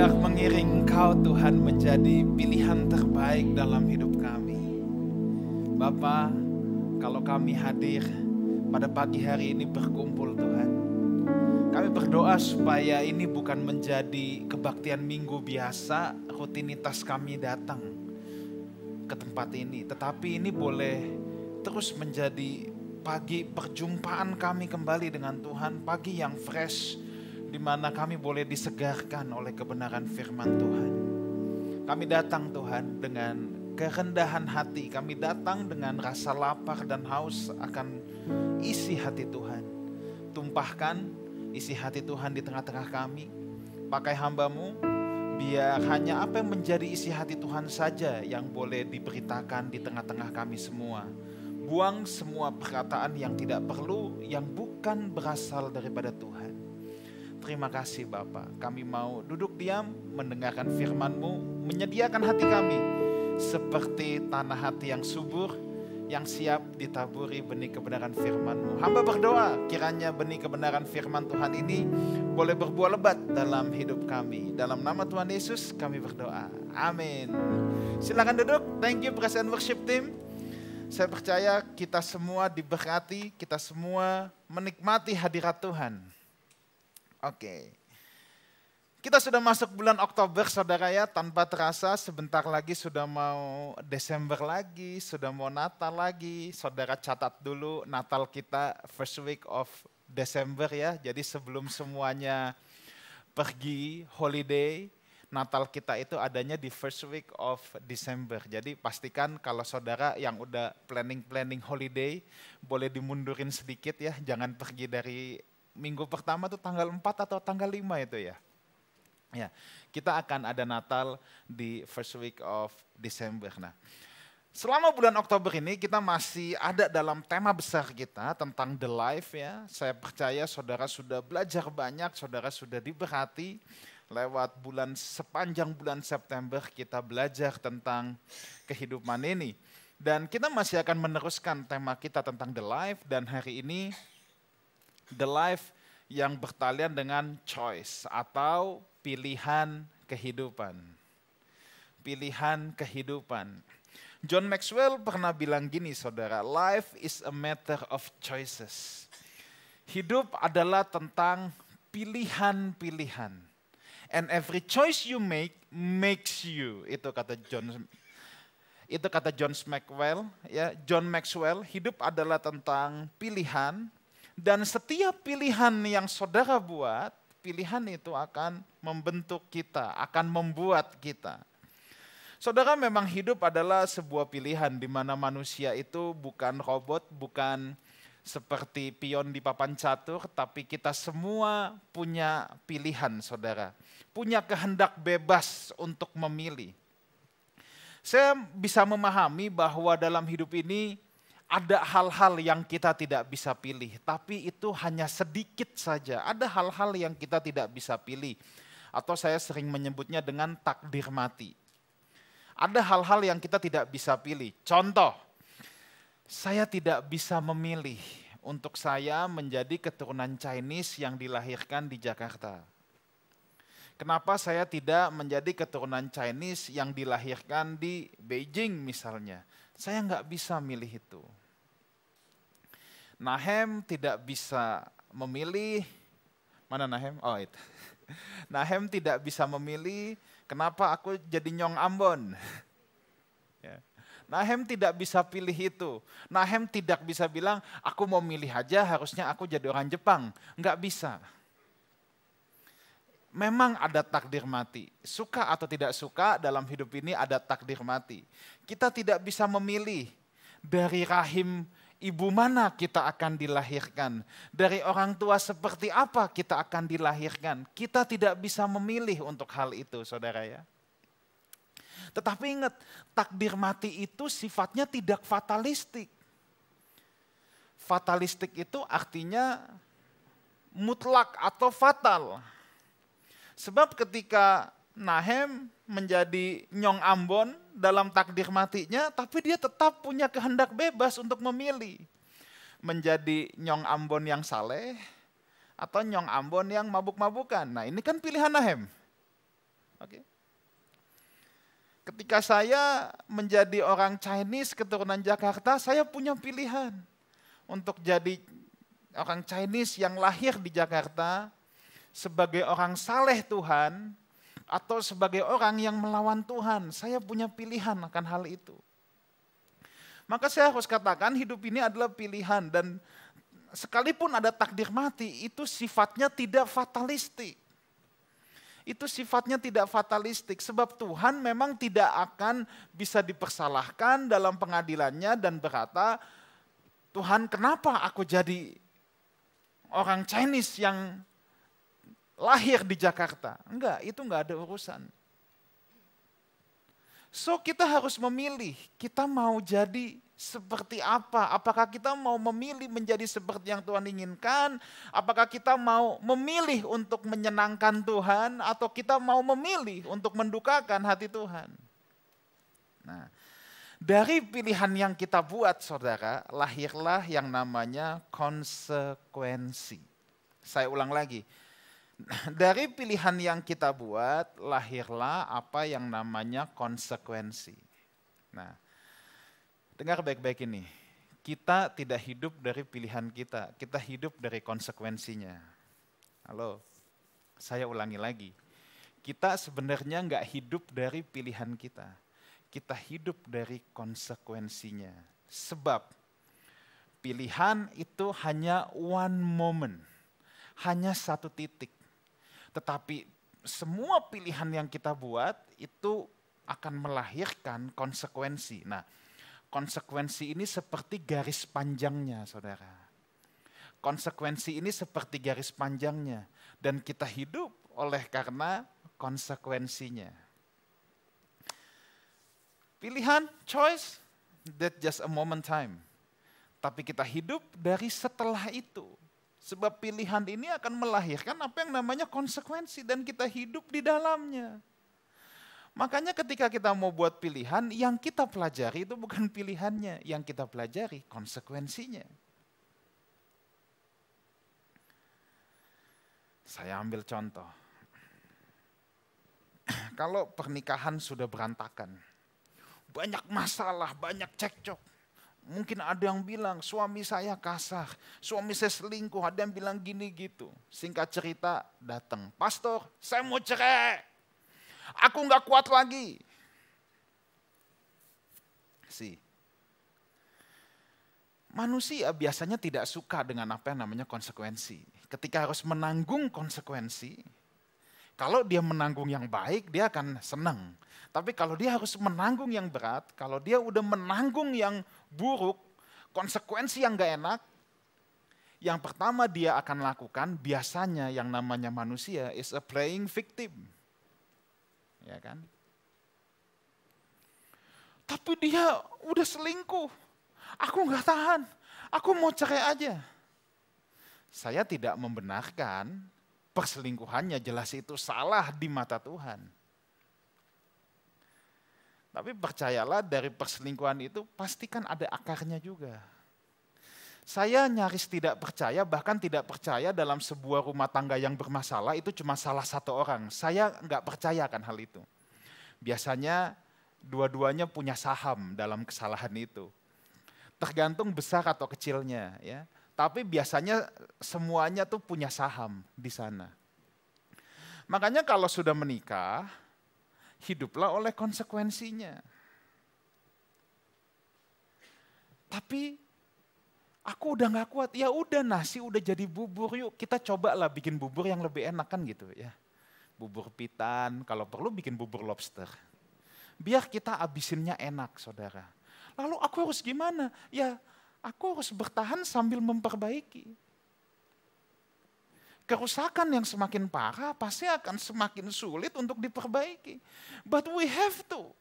biar mengiring Engkau Tuhan menjadi pilihan terbaik dalam hidup kami. Bapa, kalau kami hadir pada pagi hari ini berkumpul Tuhan. Kami berdoa supaya ini bukan menjadi kebaktian minggu biasa, rutinitas kami datang ke tempat ini. Tetapi ini boleh terus menjadi pagi perjumpaan kami kembali dengan Tuhan, pagi yang fresh, di mana kami boleh disegarkan oleh kebenaran firman Tuhan. Kami datang Tuhan dengan kerendahan hati, kami datang dengan rasa lapar dan haus akan isi hati Tuhan. Tumpahkan isi hati Tuhan di tengah-tengah kami. Pakai hambamu, biar hanya apa yang menjadi isi hati Tuhan saja yang boleh diberitakan di tengah-tengah kami semua buang semua perkataan yang tidak perlu, yang bukan berasal daripada Tuhan. Terima kasih Bapa. Kami mau duduk diam, mendengarkan firman-Mu, menyediakan hati kami seperti tanah hati yang subur, yang siap ditaburi benih kebenaran firman-Mu. Hamba berdoa kiranya benih kebenaran firman Tuhan ini boleh berbuah lebat dalam hidup kami. Dalam nama Tuhan Yesus kami berdoa. Amin. Silakan duduk. Thank you present worship team. Saya percaya kita semua diberkati, kita semua menikmati hadirat Tuhan. Oke. Kita sudah masuk bulan Oktober saudara ya, tanpa terasa sebentar lagi sudah mau Desember lagi, sudah mau Natal lagi. Saudara catat dulu Natal kita first week of Desember ya, jadi sebelum semuanya pergi holiday, Natal kita itu adanya di first week of December. Jadi pastikan kalau saudara yang udah planning-planning holiday boleh dimundurin sedikit ya, jangan pergi dari minggu pertama tuh tanggal 4 atau tanggal 5 itu ya. Ya, kita akan ada Natal di first week of December. Nah, Selama bulan Oktober ini kita masih ada dalam tema besar kita tentang the life ya. Saya percaya saudara sudah belajar banyak, saudara sudah diberkati lewat bulan sepanjang bulan September kita belajar tentang kehidupan ini. Dan kita masih akan meneruskan tema kita tentang the life dan hari ini the life yang bertalian dengan choice atau pilihan kehidupan. Pilihan kehidupan. John Maxwell pernah bilang gini saudara, life is a matter of choices. Hidup adalah tentang pilihan-pilihan and every choice you make makes you. Itu kata John itu kata John Maxwell ya John Maxwell hidup adalah tentang pilihan dan setiap pilihan yang saudara buat pilihan itu akan membentuk kita akan membuat kita Saudara memang hidup adalah sebuah pilihan di mana manusia itu bukan robot, bukan seperti pion di papan catur, tapi kita semua punya pilihan, saudara punya kehendak bebas untuk memilih. Saya bisa memahami bahwa dalam hidup ini ada hal-hal yang kita tidak bisa pilih, tapi itu hanya sedikit saja. Ada hal-hal yang kita tidak bisa pilih, atau saya sering menyebutnya dengan takdir mati. Ada hal-hal yang kita tidak bisa pilih. Contoh, saya tidak bisa memilih untuk saya menjadi keturunan Chinese yang dilahirkan di Jakarta. Kenapa saya tidak menjadi keturunan Chinese yang dilahirkan di Beijing misalnya? Saya nggak bisa milih itu. Nahem tidak bisa memilih, mana Nahem? Oh itu. Nahem tidak bisa memilih kenapa aku jadi Nyong Ambon. ya. Nahem tidak bisa pilih itu. Nahem tidak bisa bilang, aku mau milih aja harusnya aku jadi orang Jepang. Nggak bisa memang ada takdir mati. Suka atau tidak suka dalam hidup ini ada takdir mati. Kita tidak bisa memilih dari rahim ibu mana kita akan dilahirkan. Dari orang tua seperti apa kita akan dilahirkan. Kita tidak bisa memilih untuk hal itu saudara ya. Tetapi ingat, takdir mati itu sifatnya tidak fatalistik. Fatalistik itu artinya mutlak atau fatal Sebab ketika Nahem menjadi Nyong Ambon dalam takdir matinya, tapi dia tetap punya kehendak bebas untuk memilih. Menjadi Nyong Ambon yang saleh, atau Nyong Ambon yang mabuk-mabukan. Nah ini kan pilihan Nahem. Oke. Ketika saya menjadi orang Chinese keturunan Jakarta, saya punya pilihan untuk jadi orang Chinese yang lahir di Jakarta sebagai orang saleh Tuhan atau sebagai orang yang melawan Tuhan. Saya punya pilihan akan hal itu. Maka saya harus katakan hidup ini adalah pilihan dan sekalipun ada takdir mati itu sifatnya tidak fatalistik. Itu sifatnya tidak fatalistik sebab Tuhan memang tidak akan bisa dipersalahkan dalam pengadilannya dan berkata, Tuhan kenapa aku jadi orang Chinese yang lahir di Jakarta? Enggak, itu enggak ada urusan. So kita harus memilih, kita mau jadi seperti apa? Apakah kita mau memilih menjadi seperti yang Tuhan inginkan? Apakah kita mau memilih untuk menyenangkan Tuhan atau kita mau memilih untuk mendukakan hati Tuhan? Nah, dari pilihan yang kita buat saudara, lahirlah yang namanya konsekuensi. Saya ulang lagi, dari pilihan yang kita buat, lahirlah apa yang namanya konsekuensi. Nah, dengar baik-baik ini. Kita tidak hidup dari pilihan kita, kita hidup dari konsekuensinya. Halo, saya ulangi lagi. Kita sebenarnya nggak hidup dari pilihan kita. Kita hidup dari konsekuensinya. Sebab pilihan itu hanya one moment, hanya satu titik tetapi semua pilihan yang kita buat itu akan melahirkan konsekuensi. Nah, konsekuensi ini seperti garis panjangnya, saudara. Konsekuensi ini seperti garis panjangnya, dan kita hidup oleh karena konsekuensinya. Pilihan, choice, that just a moment time. Tapi kita hidup dari setelah itu. Sebab pilihan ini akan melahirkan apa yang namanya konsekuensi dan kita hidup di dalamnya. Makanya ketika kita mau buat pilihan, yang kita pelajari itu bukan pilihannya, yang kita pelajari konsekuensinya. Saya ambil contoh. Kalau pernikahan sudah berantakan, banyak masalah, banyak cekcok, Mungkin ada yang bilang suami saya kasar, suami saya selingkuh, ada yang bilang gini gitu. Singkat cerita datang, pastor saya mau cerai, aku nggak kuat lagi. Si manusia biasanya tidak suka dengan apa yang namanya konsekuensi. Ketika harus menanggung konsekuensi, kalau dia menanggung yang baik, dia akan senang. Tapi kalau dia harus menanggung yang berat, kalau dia udah menanggung yang buruk, konsekuensi yang gak enak, yang pertama dia akan lakukan biasanya yang namanya manusia is a playing victim. Ya kan? Tapi dia udah selingkuh. Aku nggak tahan. Aku mau cerai aja. Saya tidak membenarkan perselingkuhannya jelas itu salah di mata Tuhan. Tapi percayalah dari perselingkuhan itu pastikan ada akarnya juga. Saya nyaris tidak percaya, bahkan tidak percaya dalam sebuah rumah tangga yang bermasalah itu cuma salah satu orang. Saya nggak percaya akan hal itu. Biasanya dua-duanya punya saham dalam kesalahan itu. Tergantung besar atau kecilnya ya. Tapi biasanya semuanya tuh punya saham di sana. Makanya kalau sudah menikah, hiduplah oleh konsekuensinya. Tapi aku udah gak kuat, ya udah nasi udah jadi bubur yuk kita cobalah bikin bubur yang lebih enak kan gitu ya. Bubur pitan, kalau perlu bikin bubur lobster. Biar kita abisinnya enak saudara. Lalu aku harus gimana? Ya aku harus bertahan sambil memperbaiki kerusakan yang semakin parah pasti akan semakin sulit untuk diperbaiki. But we have to.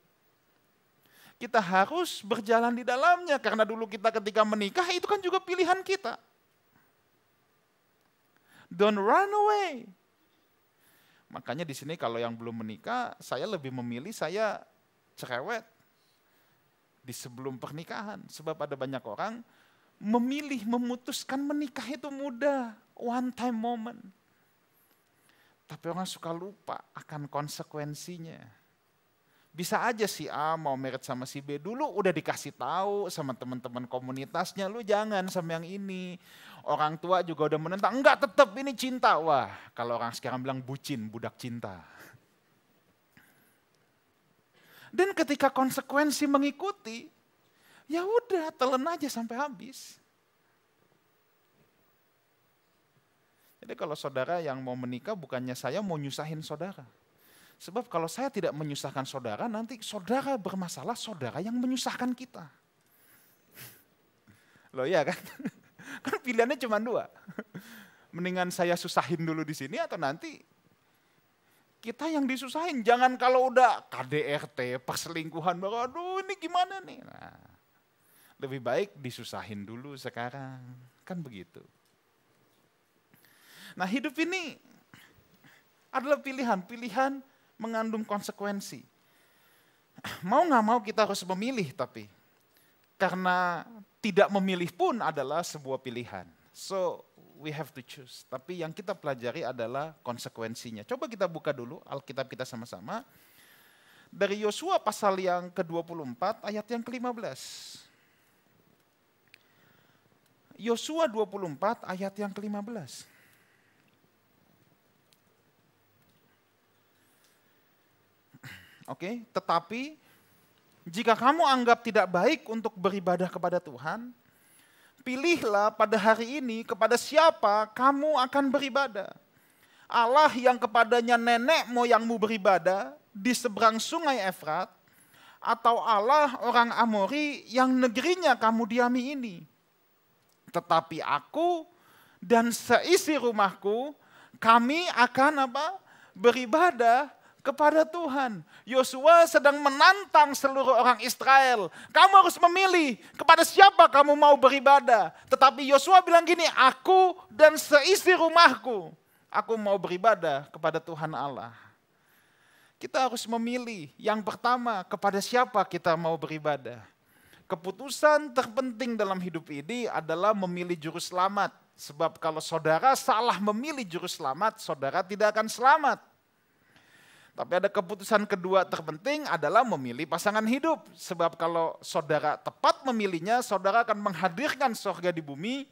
Kita harus berjalan di dalamnya karena dulu kita ketika menikah itu kan juga pilihan kita. Don't run away. Makanya di sini kalau yang belum menikah, saya lebih memilih saya cerewet di sebelum pernikahan. Sebab ada banyak orang memilih memutuskan menikah itu mudah one time moment. Tapi orang suka lupa akan konsekuensinya. Bisa aja si A mau merit sama si B dulu udah dikasih tahu sama teman-teman komunitasnya, lu jangan sama yang ini. Orang tua juga udah menentang, enggak tetap ini cinta. Wah, kalau orang sekarang bilang bucin, budak cinta. Dan ketika konsekuensi mengikuti, ya udah telan aja sampai habis. Jadi kalau saudara yang mau menikah bukannya saya mau nyusahin saudara. Sebab kalau saya tidak menyusahkan saudara, nanti saudara bermasalah, saudara yang menyusahkan kita. Loh iya kan? Kan pilihannya cuma dua. Mendingan saya susahin dulu di sini atau nanti kita yang disusahin. Jangan kalau udah KDRT, perselingkuhan, aduh ini gimana nih. Nah, lebih baik disusahin dulu sekarang. Kan begitu. Nah hidup ini adalah pilihan. Pilihan mengandung konsekuensi. Mau nggak mau kita harus memilih tapi. Karena tidak memilih pun adalah sebuah pilihan. So we have to choose. Tapi yang kita pelajari adalah konsekuensinya. Coba kita buka dulu Alkitab kita sama-sama. Dari Yosua pasal yang ke-24 ayat yang ke-15. Yosua 24 ayat yang ke-15. Oke, okay? tetapi jika kamu anggap tidak baik untuk beribadah kepada Tuhan, pilihlah pada hari ini kepada siapa kamu akan beribadah. Allah yang kepadanya nenek moyangmu beribadah di seberang sungai Efrat, atau Allah orang Amori yang negerinya kamu diami ini. Tetapi aku dan seisi rumahku, kami akan apa? Beribadah kepada Tuhan. Yosua sedang menantang seluruh orang Israel. Kamu harus memilih kepada siapa kamu mau beribadah. Tetapi Yosua bilang gini, aku dan seisi rumahku, aku mau beribadah kepada Tuhan Allah. Kita harus memilih yang pertama kepada siapa kita mau beribadah. Keputusan terpenting dalam hidup ini adalah memilih juru selamat. Sebab kalau saudara salah memilih juru selamat, saudara tidak akan selamat. Tapi ada keputusan kedua terpenting adalah memilih pasangan hidup. Sebab kalau saudara tepat memilihnya, saudara akan menghadirkan surga di bumi.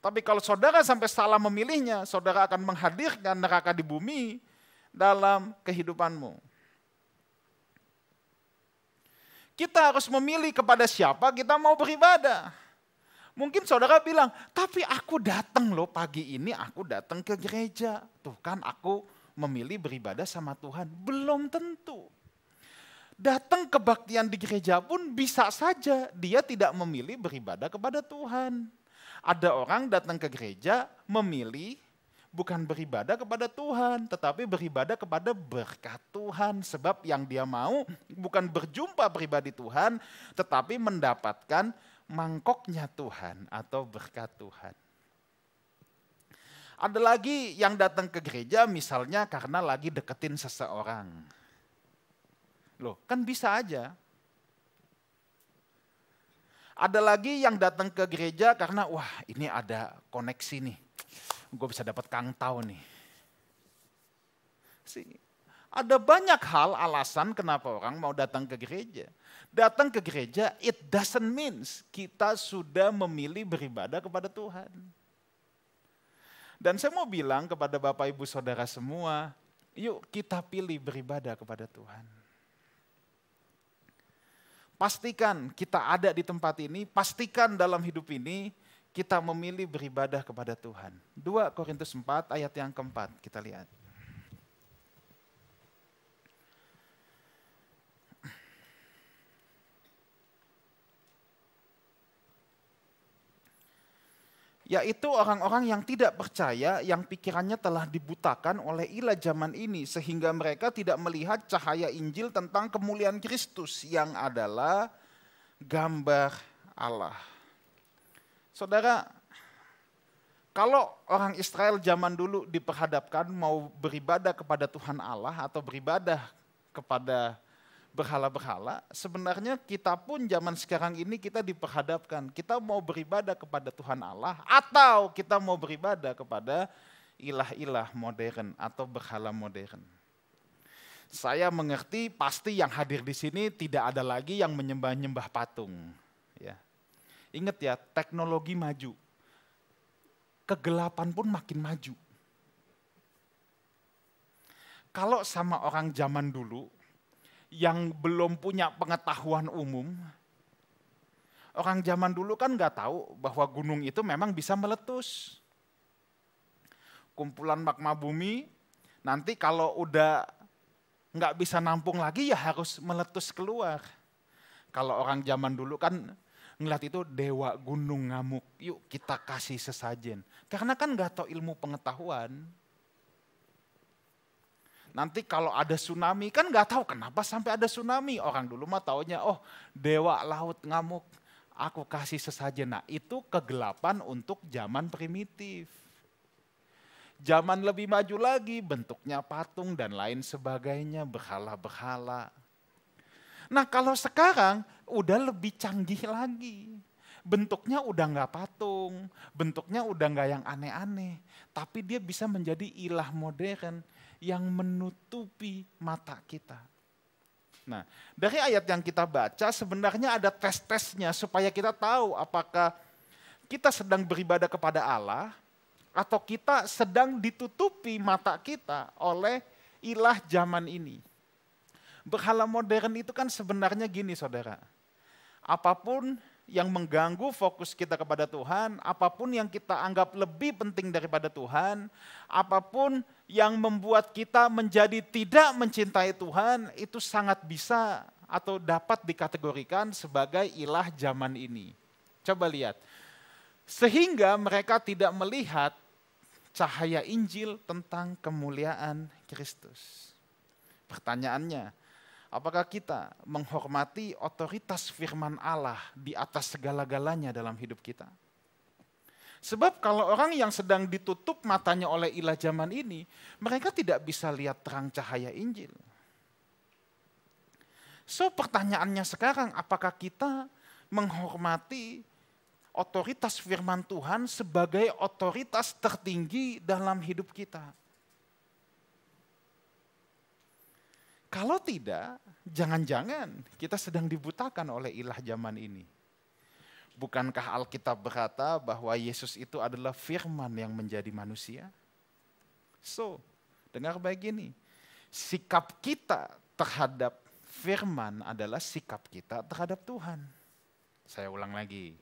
Tapi kalau saudara sampai salah memilihnya, saudara akan menghadirkan neraka di bumi dalam kehidupanmu. Kita harus memilih kepada siapa kita mau beribadah. Mungkin saudara bilang, tapi aku datang loh pagi ini, aku datang ke gereja. Tuh kan aku memilih beribadah sama Tuhan? Belum tentu. Datang kebaktian di gereja pun bisa saja dia tidak memilih beribadah kepada Tuhan. Ada orang datang ke gereja memilih bukan beribadah kepada Tuhan, tetapi beribadah kepada berkat Tuhan. Sebab yang dia mau bukan berjumpa pribadi Tuhan, tetapi mendapatkan mangkoknya Tuhan atau berkat Tuhan. Ada lagi yang datang ke gereja misalnya karena lagi deketin seseorang. Loh, kan bisa aja. Ada lagi yang datang ke gereja karena wah ini ada koneksi nih. Gue bisa dapat kang tau nih. Sih, ada banyak hal alasan kenapa orang mau datang ke gereja. Datang ke gereja, it doesn't mean kita sudah memilih beribadah kepada Tuhan. Dan saya mau bilang kepada Bapak Ibu Saudara semua, yuk kita pilih beribadah kepada Tuhan. Pastikan kita ada di tempat ini, pastikan dalam hidup ini kita memilih beribadah kepada Tuhan. 2 Korintus 4 ayat yang keempat kita lihat. Yaitu orang-orang yang tidak percaya, yang pikirannya telah dibutakan oleh ilah zaman ini, sehingga mereka tidak melihat cahaya Injil tentang kemuliaan Kristus yang adalah gambar Allah. Saudara, kalau orang Israel zaman dulu diperhadapkan mau beribadah kepada Tuhan Allah atau beribadah kepada berhala-berhala, sebenarnya kita pun zaman sekarang ini kita diperhadapkan. Kita mau beribadah kepada Tuhan Allah atau kita mau beribadah kepada ilah-ilah modern atau berhala modern. Saya mengerti pasti yang hadir di sini tidak ada lagi yang menyembah-nyembah patung. Ya. Ingat ya, teknologi maju. Kegelapan pun makin maju. Kalau sama orang zaman dulu yang belum punya pengetahuan umum, orang zaman dulu kan nggak tahu bahwa gunung itu memang bisa meletus. Kumpulan magma bumi, nanti kalau udah nggak bisa nampung lagi ya harus meletus keluar. Kalau orang zaman dulu kan ngeliat itu dewa gunung ngamuk, yuk kita kasih sesajen. Karena kan nggak tahu ilmu pengetahuan. Nanti kalau ada tsunami kan nggak tahu kenapa sampai ada tsunami. Orang dulu mah taunya oh dewa laut ngamuk, aku kasih sesajen. Nah itu kegelapan untuk zaman primitif zaman lebih maju lagi, bentuknya patung dan lain sebagainya, berhala-berhala. Nah kalau sekarang udah lebih canggih lagi. Bentuknya udah nggak patung, bentuknya udah nggak yang aneh-aneh. Tapi dia bisa menjadi ilah modern yang menutupi mata kita. Nah dari ayat yang kita baca sebenarnya ada tes-tesnya supaya kita tahu apakah kita sedang beribadah kepada Allah atau kita sedang ditutupi mata kita oleh ilah zaman ini. Berhala modern itu kan sebenarnya gini saudara. Apa pun yang mengganggu fokus kita kepada Tuhan, apa pun yang kita anggap lebih penting daripada Tuhan, apa pun yang membuat kita menjadi tidak mencintai Tuhan, itu sangat bisa atau dapat dikategorikan sebagai ilah zaman ini. Coba lihat. Sehingga mereka tidak melihat cahaya Injil tentang kemuliaan Kristus. Pertanyaannya, apakah kita menghormati otoritas firman Allah di atas segala-galanya dalam hidup kita? Sebab kalau orang yang sedang ditutup matanya oleh ilah zaman ini, mereka tidak bisa lihat terang cahaya Injil. So pertanyaannya sekarang, apakah kita menghormati otoritas firman Tuhan sebagai otoritas tertinggi dalam hidup kita. Kalau tidak, jangan-jangan kita sedang dibutakan oleh ilah zaman ini. Bukankah Alkitab berkata bahwa Yesus itu adalah firman yang menjadi manusia? So, dengar baik ini. Sikap kita terhadap firman adalah sikap kita terhadap Tuhan. Saya ulang lagi.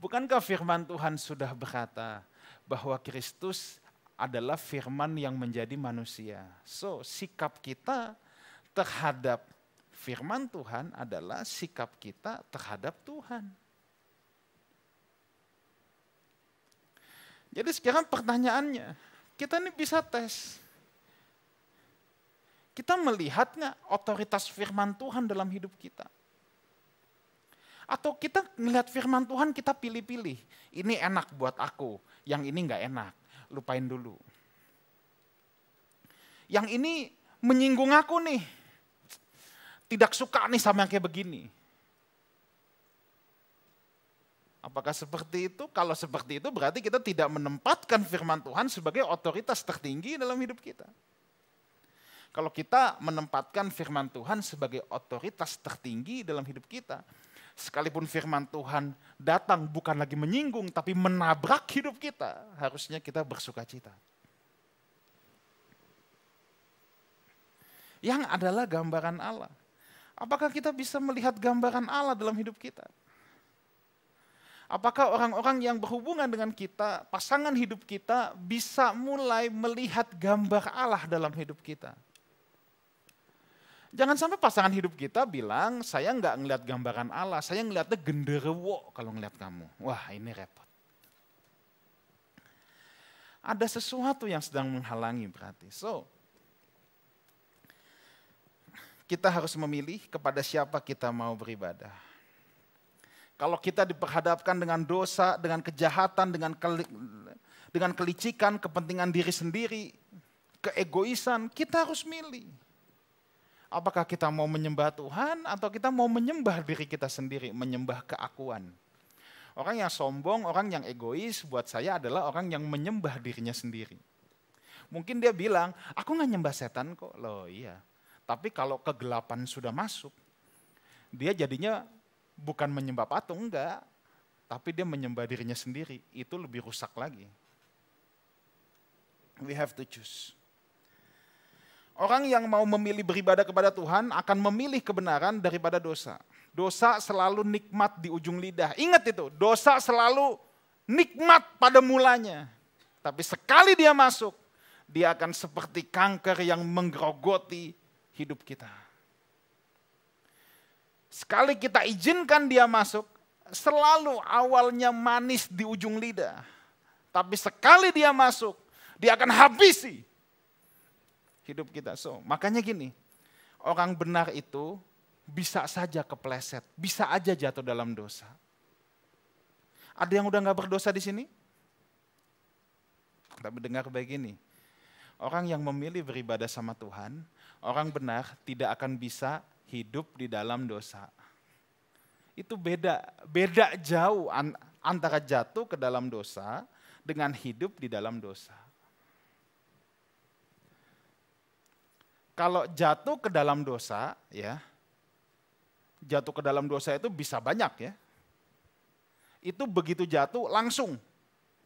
Bukankah firman Tuhan sudah berkata bahwa Kristus adalah firman yang menjadi manusia. So, sikap kita terhadap firman Tuhan adalah sikap kita terhadap Tuhan. Jadi sekarang pertanyaannya, kita ini bisa tes. Kita melihat nggak otoritas firman Tuhan dalam hidup kita? Atau kita melihat firman Tuhan kita pilih-pilih. Ini enak buat aku, yang ini nggak enak. Lupain dulu. Yang ini menyinggung aku nih. Tidak suka nih sama yang kayak begini. Apakah seperti itu? Kalau seperti itu berarti kita tidak menempatkan firman Tuhan sebagai otoritas tertinggi dalam hidup kita. Kalau kita menempatkan firman Tuhan sebagai otoritas tertinggi dalam hidup kita, sekalipun firman Tuhan datang bukan lagi menyinggung tapi menabrak hidup kita, harusnya kita bersuka cita. Yang adalah gambaran Allah. Apakah kita bisa melihat gambaran Allah dalam hidup kita? Apakah orang-orang yang berhubungan dengan kita, pasangan hidup kita, bisa mulai melihat gambar Allah dalam hidup kita? Jangan sampai pasangan hidup kita bilang, saya nggak ngeliat gambaran Allah, saya ngeliatnya genderewo kalau ngeliat kamu. Wah ini repot. Ada sesuatu yang sedang menghalangi berarti. So, kita harus memilih kepada siapa kita mau beribadah. Kalau kita diperhadapkan dengan dosa, dengan kejahatan, dengan dengan kelicikan, kepentingan diri sendiri, keegoisan, kita harus milih Apakah kita mau menyembah Tuhan atau kita mau menyembah diri kita sendiri, menyembah keakuan? Orang yang sombong, orang yang egois buat saya adalah orang yang menyembah dirinya sendiri. Mungkin dia bilang, aku nggak nyembah setan kok. Loh iya, tapi kalau kegelapan sudah masuk, dia jadinya bukan menyembah patung, enggak. Tapi dia menyembah dirinya sendiri, itu lebih rusak lagi. We have to choose. Orang yang mau memilih beribadah kepada Tuhan akan memilih kebenaran daripada dosa. Dosa selalu nikmat di ujung lidah. Ingat itu, dosa selalu nikmat pada mulanya. Tapi sekali dia masuk, dia akan seperti kanker yang menggerogoti hidup kita. Sekali kita izinkan dia masuk, selalu awalnya manis di ujung lidah. Tapi sekali dia masuk, dia akan habisi hidup kita. So, makanya gini, orang benar itu bisa saja kepleset, bisa aja jatuh dalam dosa. Ada yang udah nggak berdosa di sini? Tapi dengar baik ini, orang yang memilih beribadah sama Tuhan, orang benar tidak akan bisa hidup di dalam dosa. Itu beda, beda jauh antara jatuh ke dalam dosa dengan hidup di dalam dosa. Kalau jatuh ke dalam dosa, ya, jatuh ke dalam dosa itu bisa banyak ya. Itu begitu jatuh langsung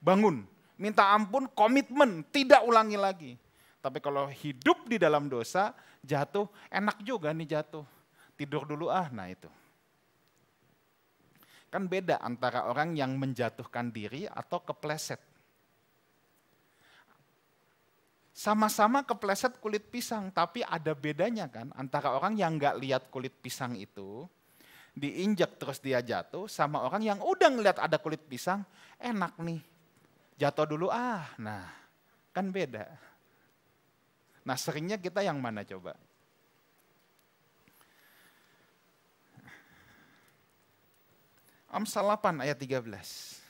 bangun, minta ampun, komitmen, tidak ulangi lagi. Tapi kalau hidup di dalam dosa, jatuh, enak juga nih jatuh. Tidur dulu ah, nah itu. Kan beda antara orang yang menjatuhkan diri atau kepleset. Sama-sama kepleset kulit pisang, tapi ada bedanya kan antara orang yang nggak lihat kulit pisang itu, diinjak terus dia jatuh, sama orang yang udah ngeliat ada kulit pisang, enak nih, jatuh dulu ah, nah kan beda. Nah seringnya kita yang mana coba? Amsal 8 ayat 13.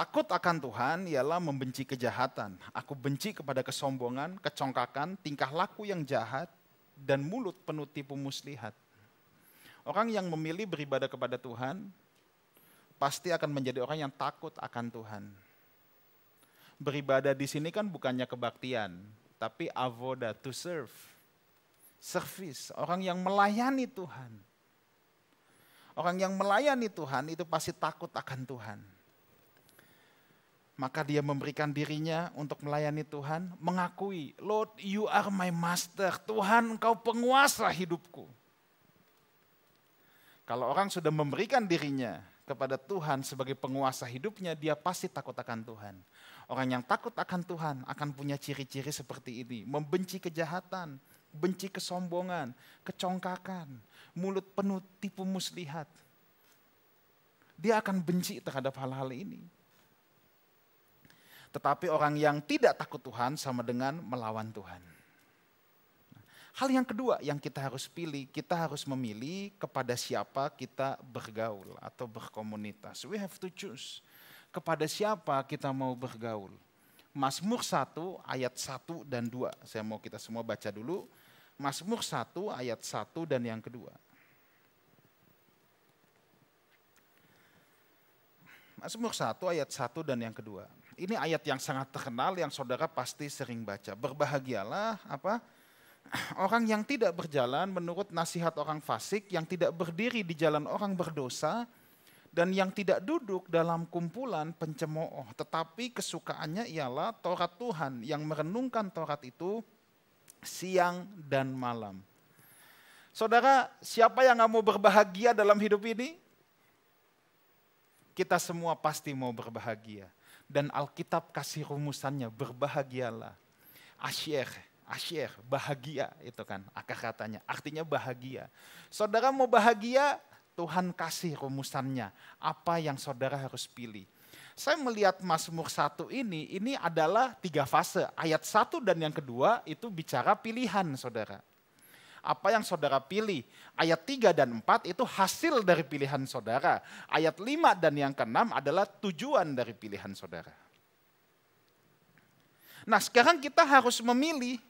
Takut akan Tuhan ialah membenci kejahatan. Aku benci kepada kesombongan, kecongkakan, tingkah laku yang jahat, dan mulut penuh tipu muslihat. Orang yang memilih beribadah kepada Tuhan, pasti akan menjadi orang yang takut akan Tuhan. Beribadah di sini kan bukannya kebaktian, tapi avoda, to serve. Service, orang yang melayani Tuhan. Orang yang melayani Tuhan itu pasti takut akan Tuhan maka dia memberikan dirinya untuk melayani Tuhan, mengakui, Lord, you are my master. Tuhan, engkau penguasa hidupku. Kalau orang sudah memberikan dirinya kepada Tuhan sebagai penguasa hidupnya, dia pasti takut akan Tuhan. Orang yang takut akan Tuhan akan punya ciri-ciri seperti ini. Membenci kejahatan, benci kesombongan, kecongkakan, mulut penuh tipu muslihat. Dia akan benci terhadap hal-hal ini. Tetapi orang yang tidak takut Tuhan sama dengan melawan Tuhan. Hal yang kedua yang kita harus pilih, kita harus memilih kepada siapa kita bergaul atau berkomunitas. We have to choose. Kepada siapa kita mau bergaul. Mazmur 1 ayat 1 dan 2. Saya mau kita semua baca dulu. Mazmur 1 ayat 1 dan yang kedua. Mazmur 1 ayat 1 dan yang kedua. Ini ayat yang sangat terkenal yang saudara pasti sering baca. Berbahagialah apa? Orang yang tidak berjalan menurut nasihat orang fasik, yang tidak berdiri di jalan orang berdosa, dan yang tidak duduk dalam kumpulan pencemooh. Tetapi kesukaannya ialah Taurat Tuhan yang merenungkan Taurat itu siang dan malam. Saudara, siapa yang nggak mau berbahagia dalam hidup ini? Kita semua pasti mau berbahagia dan Alkitab kasih rumusannya, berbahagialah. Asyir, asyir, bahagia itu kan akar katanya, artinya bahagia. Saudara mau bahagia, Tuhan kasih rumusannya, apa yang saudara harus pilih. Saya melihat Mazmur satu ini, ini adalah tiga fase. Ayat satu dan yang kedua itu bicara pilihan saudara apa yang saudara pilih. Ayat 3 dan 4 itu hasil dari pilihan saudara. Ayat 5 dan yang ke-6 adalah tujuan dari pilihan saudara. Nah sekarang kita harus memilih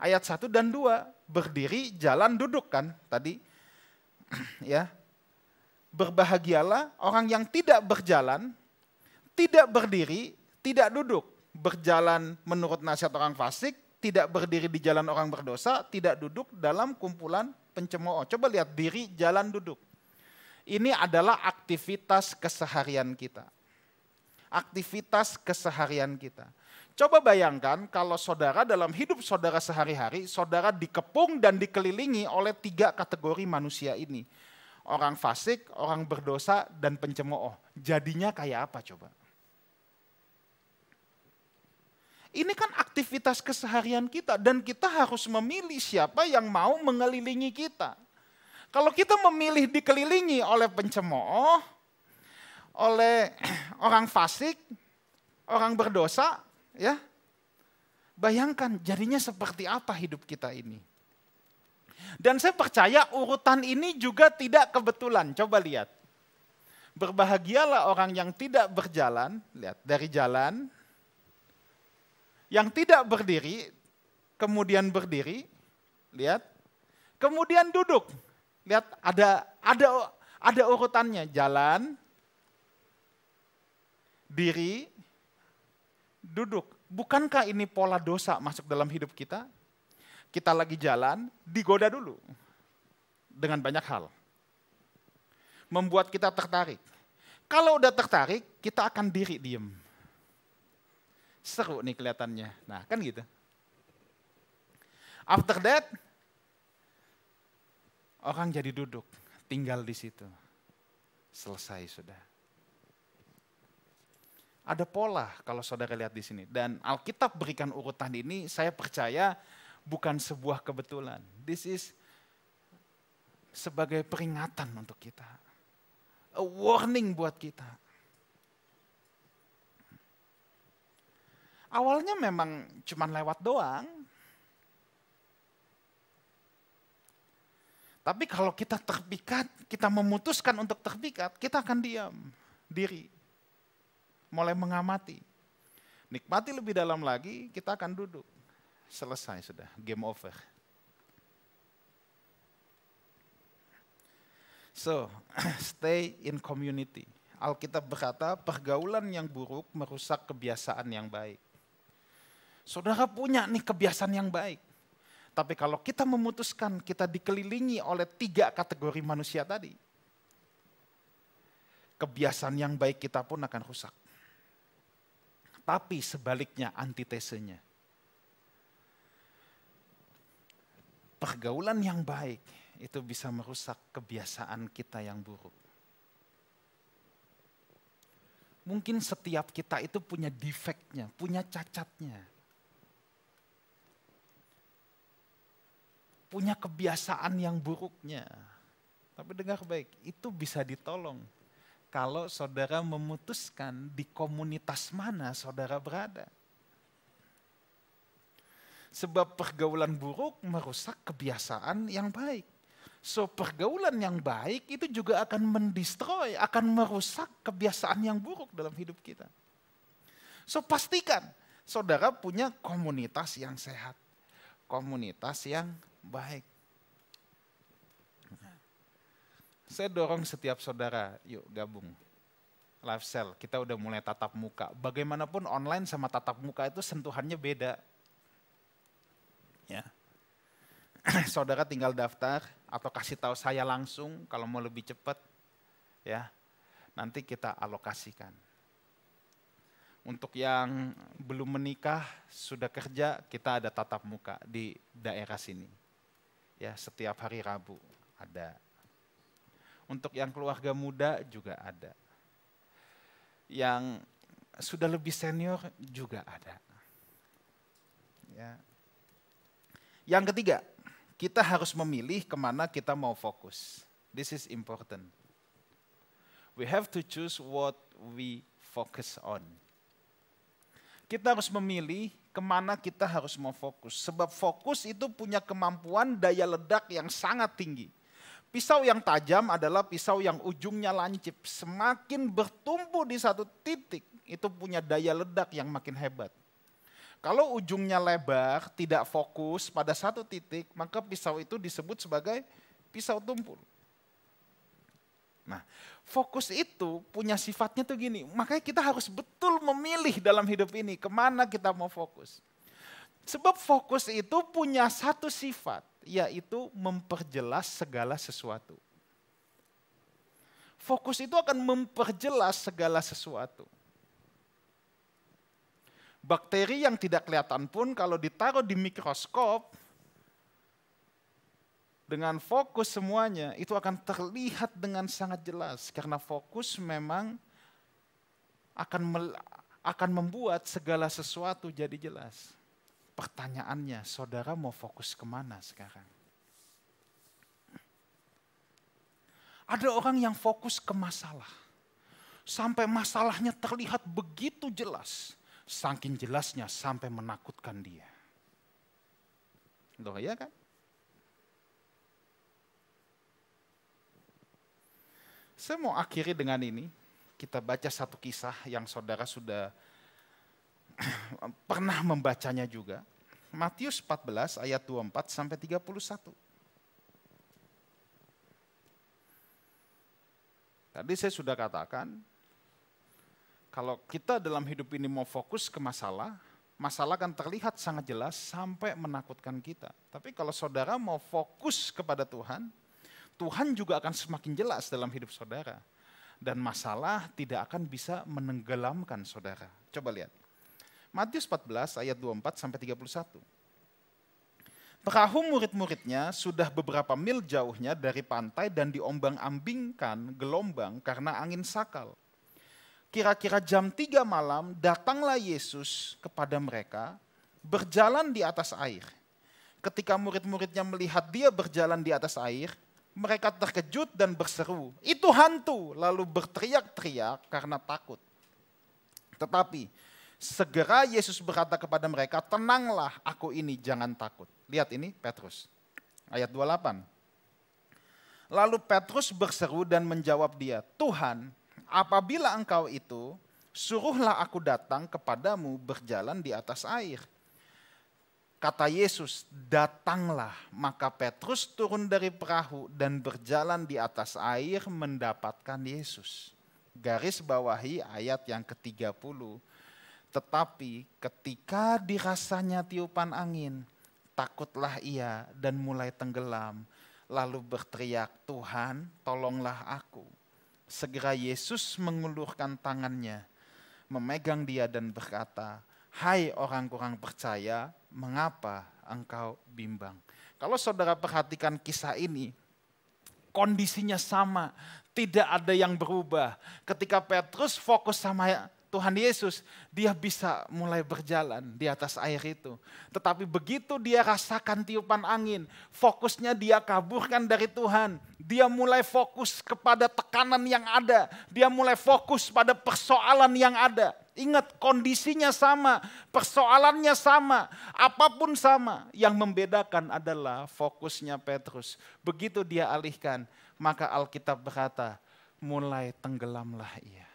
ayat 1 dan 2. Berdiri, jalan, duduk kan tadi. ya. Berbahagialah orang yang tidak berjalan, tidak berdiri, tidak duduk. Berjalan menurut nasihat orang fasik, tidak berdiri di jalan orang berdosa, tidak duduk dalam kumpulan pencemooh. Coba lihat diri, jalan, duduk. Ini adalah aktivitas keseharian kita. Aktivitas keseharian kita. Coba bayangkan kalau saudara dalam hidup saudara sehari-hari, saudara dikepung dan dikelilingi oleh tiga kategori manusia ini. Orang fasik, orang berdosa, dan pencemooh. Jadinya kayak apa coba? Ini kan aktivitas keseharian kita dan kita harus memilih siapa yang mau mengelilingi kita. Kalau kita memilih dikelilingi oleh pencemooh, oleh orang fasik, orang berdosa, Ya, bayangkan jadinya seperti apa hidup kita ini. Dan saya percaya urutan ini juga tidak kebetulan. Coba lihat. Berbahagialah orang yang tidak berjalan, lihat dari jalan, yang tidak berdiri, kemudian berdiri, lihat, kemudian duduk. Lihat ada ada ada urutannya, jalan, diri, duduk. Bukankah ini pola dosa masuk dalam hidup kita? Kita lagi jalan, digoda dulu dengan banyak hal. Membuat kita tertarik. Kalau udah tertarik, kita akan diri diem. Seru nih kelihatannya. Nah kan gitu. After that, orang jadi duduk, tinggal di situ. Selesai sudah. Ada pola kalau saudara lihat di sini. Dan Alkitab berikan urutan ini, saya percaya bukan sebuah kebetulan. This is sebagai peringatan untuk kita. A warning buat kita. Awalnya memang cuma lewat doang. Tapi kalau kita terpikat, kita memutuskan untuk terpikat, kita akan diam, diri mulai mengamati. Nikmati lebih dalam lagi, kita akan duduk. Selesai sudah, game over. So, stay in community. Alkitab berkata, pergaulan yang buruk merusak kebiasaan yang baik. Saudara punya nih kebiasaan yang baik. Tapi kalau kita memutuskan kita dikelilingi oleh tiga kategori manusia tadi, kebiasaan yang baik kita pun akan rusak tapi sebaliknya antitesenya. Pergaulan yang baik itu bisa merusak kebiasaan kita yang buruk. Mungkin setiap kita itu punya defeknya, punya cacatnya. Punya kebiasaan yang buruknya. Tapi dengar baik, itu bisa ditolong kalau saudara memutuskan di komunitas mana saudara berada. Sebab pergaulan buruk merusak kebiasaan yang baik. So pergaulan yang baik itu juga akan mendestroy, akan merusak kebiasaan yang buruk dalam hidup kita. So pastikan saudara punya komunitas yang sehat, komunitas yang baik. Saya dorong setiap saudara, yuk gabung. Live cell, kita udah mulai tatap muka. Bagaimanapun online sama tatap muka itu sentuhannya beda. Ya. saudara tinggal daftar atau kasih tahu saya langsung kalau mau lebih cepat. Ya. Nanti kita alokasikan. Untuk yang belum menikah, sudah kerja, kita ada tatap muka di daerah sini. Ya, setiap hari Rabu ada untuk yang keluarga muda juga ada. Yang sudah lebih senior juga ada. Ya. Yang ketiga, kita harus memilih ke mana kita mau fokus. This is important. We have to choose what we focus on. Kita harus memilih ke mana kita harus mau fokus. Sebab fokus itu punya kemampuan daya ledak yang sangat tinggi. Pisau yang tajam adalah pisau yang ujungnya lancip. Semakin bertumpu di satu titik, itu punya daya ledak yang makin hebat. Kalau ujungnya lebar, tidak fokus pada satu titik, maka pisau itu disebut sebagai pisau tumpul. Nah, fokus itu punya sifatnya tuh gini, makanya kita harus betul memilih dalam hidup ini ke mana kita mau fokus. Sebab fokus itu punya satu sifat, yaitu memperjelas segala sesuatu. Fokus itu akan memperjelas segala sesuatu. Bakteri yang tidak kelihatan pun kalau ditaruh di mikroskop, dengan fokus semuanya itu akan terlihat dengan sangat jelas karena fokus memang akan akan membuat segala sesuatu jadi jelas. Pertanyaannya, saudara mau fokus ke mana sekarang? Ada orang yang fokus ke masalah. Sampai masalahnya terlihat begitu jelas. Saking jelasnya sampai menakutkan dia. Loh ya kan? Saya mau akhiri dengan ini. Kita baca satu kisah yang saudara sudah pernah membacanya juga. Matius 14 ayat 24 sampai 31. Tadi saya sudah katakan, kalau kita dalam hidup ini mau fokus ke masalah, masalah akan terlihat sangat jelas sampai menakutkan kita. Tapi kalau saudara mau fokus kepada Tuhan, Tuhan juga akan semakin jelas dalam hidup saudara. Dan masalah tidak akan bisa menenggelamkan saudara. Coba lihat. Matius 14 ayat 24 sampai 31. Perahu murid-muridnya sudah beberapa mil jauhnya dari pantai dan diombang-ambingkan gelombang karena angin sakal. Kira-kira jam 3 malam datanglah Yesus kepada mereka berjalan di atas air. Ketika murid-muridnya melihat dia berjalan di atas air, mereka terkejut dan berseru, itu hantu, lalu berteriak-teriak karena takut. Tetapi segera Yesus berkata kepada mereka, tenanglah aku ini, jangan takut. Lihat ini Petrus, ayat 28. Lalu Petrus berseru dan menjawab dia, Tuhan, apabila engkau itu, suruhlah aku datang kepadamu berjalan di atas air. Kata Yesus, datanglah. Maka Petrus turun dari perahu dan berjalan di atas air mendapatkan Yesus. Garis bawahi ayat yang ke-30. Tetapi ketika dirasanya tiupan angin, takutlah ia dan mulai tenggelam. Lalu berteriak, Tuhan tolonglah aku. Segera Yesus mengulurkan tangannya, memegang dia dan berkata, Hai orang kurang percaya, mengapa engkau bimbang? Kalau saudara perhatikan kisah ini, kondisinya sama, tidak ada yang berubah. Ketika Petrus fokus sama Tuhan Yesus, dia bisa mulai berjalan di atas air itu. Tetapi begitu dia rasakan tiupan angin, fokusnya dia kaburkan dari Tuhan. Dia mulai fokus kepada tekanan yang ada, dia mulai fokus pada persoalan yang ada. Ingat kondisinya sama, persoalannya sama, apa pun sama. Yang membedakan adalah fokusnya Petrus. Begitu dia alihkan, maka Alkitab berkata, mulai tenggelamlah ia.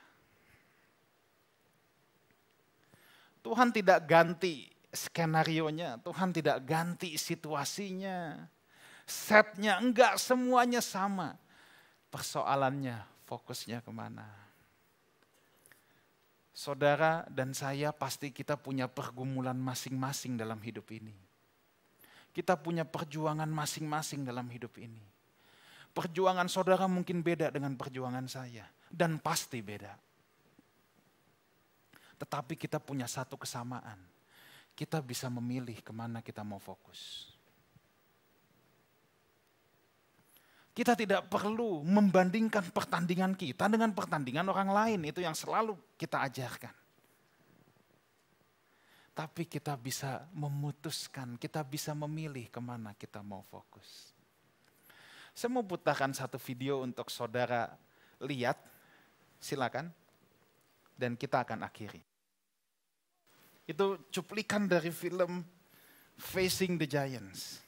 Tuhan tidak ganti skenario-nya, Tuhan tidak ganti situasinya. Setnya enggak semuanya sama. Persoalannya fokusnya ke mana saudara dan saya pasti kita punya pergumulan masing-masing dalam hidup ini. Kita punya perjuangan masing-masing dalam hidup ini. Perjuangan saudara mungkin beda dengan perjuangan saya, dan pasti beda. Tetapi kita punya satu kesamaan. Kita bisa memilih ke mana kita mau fokus. Kita tidak perlu membandingkan pertandingan kita dengan pertandingan orang lain. Itu yang selalu kita ajarkan. Tapi kita bisa memutuskan, kita bisa memilih ke mana kita mau fokus. Saya mau putarkan satu video untuk saudara lihat. Silakan. Dan kita akan akhiri. Itu cuplikan dari film Facing the Giants.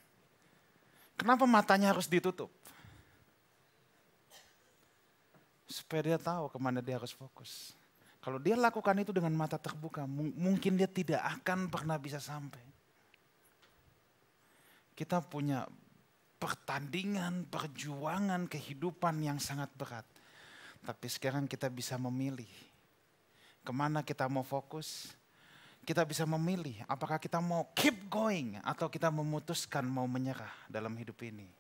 Kenapa matanya harus ditutup? Supaya dia tahu ke mana dia harus fokus. Kalau dia lakukan itu dengan mata terbuka, mungkin dia tidak akan pernah bisa sampai. Kita punya pertandingan, perjuangan, kehidupan yang sangat berat. Tapi sekarang kita bisa memilih ke mana kita mau fokus. Kita bisa memilih apakah kita mau keep going atau kita memutuskan mau menyerah dalam hidup ini.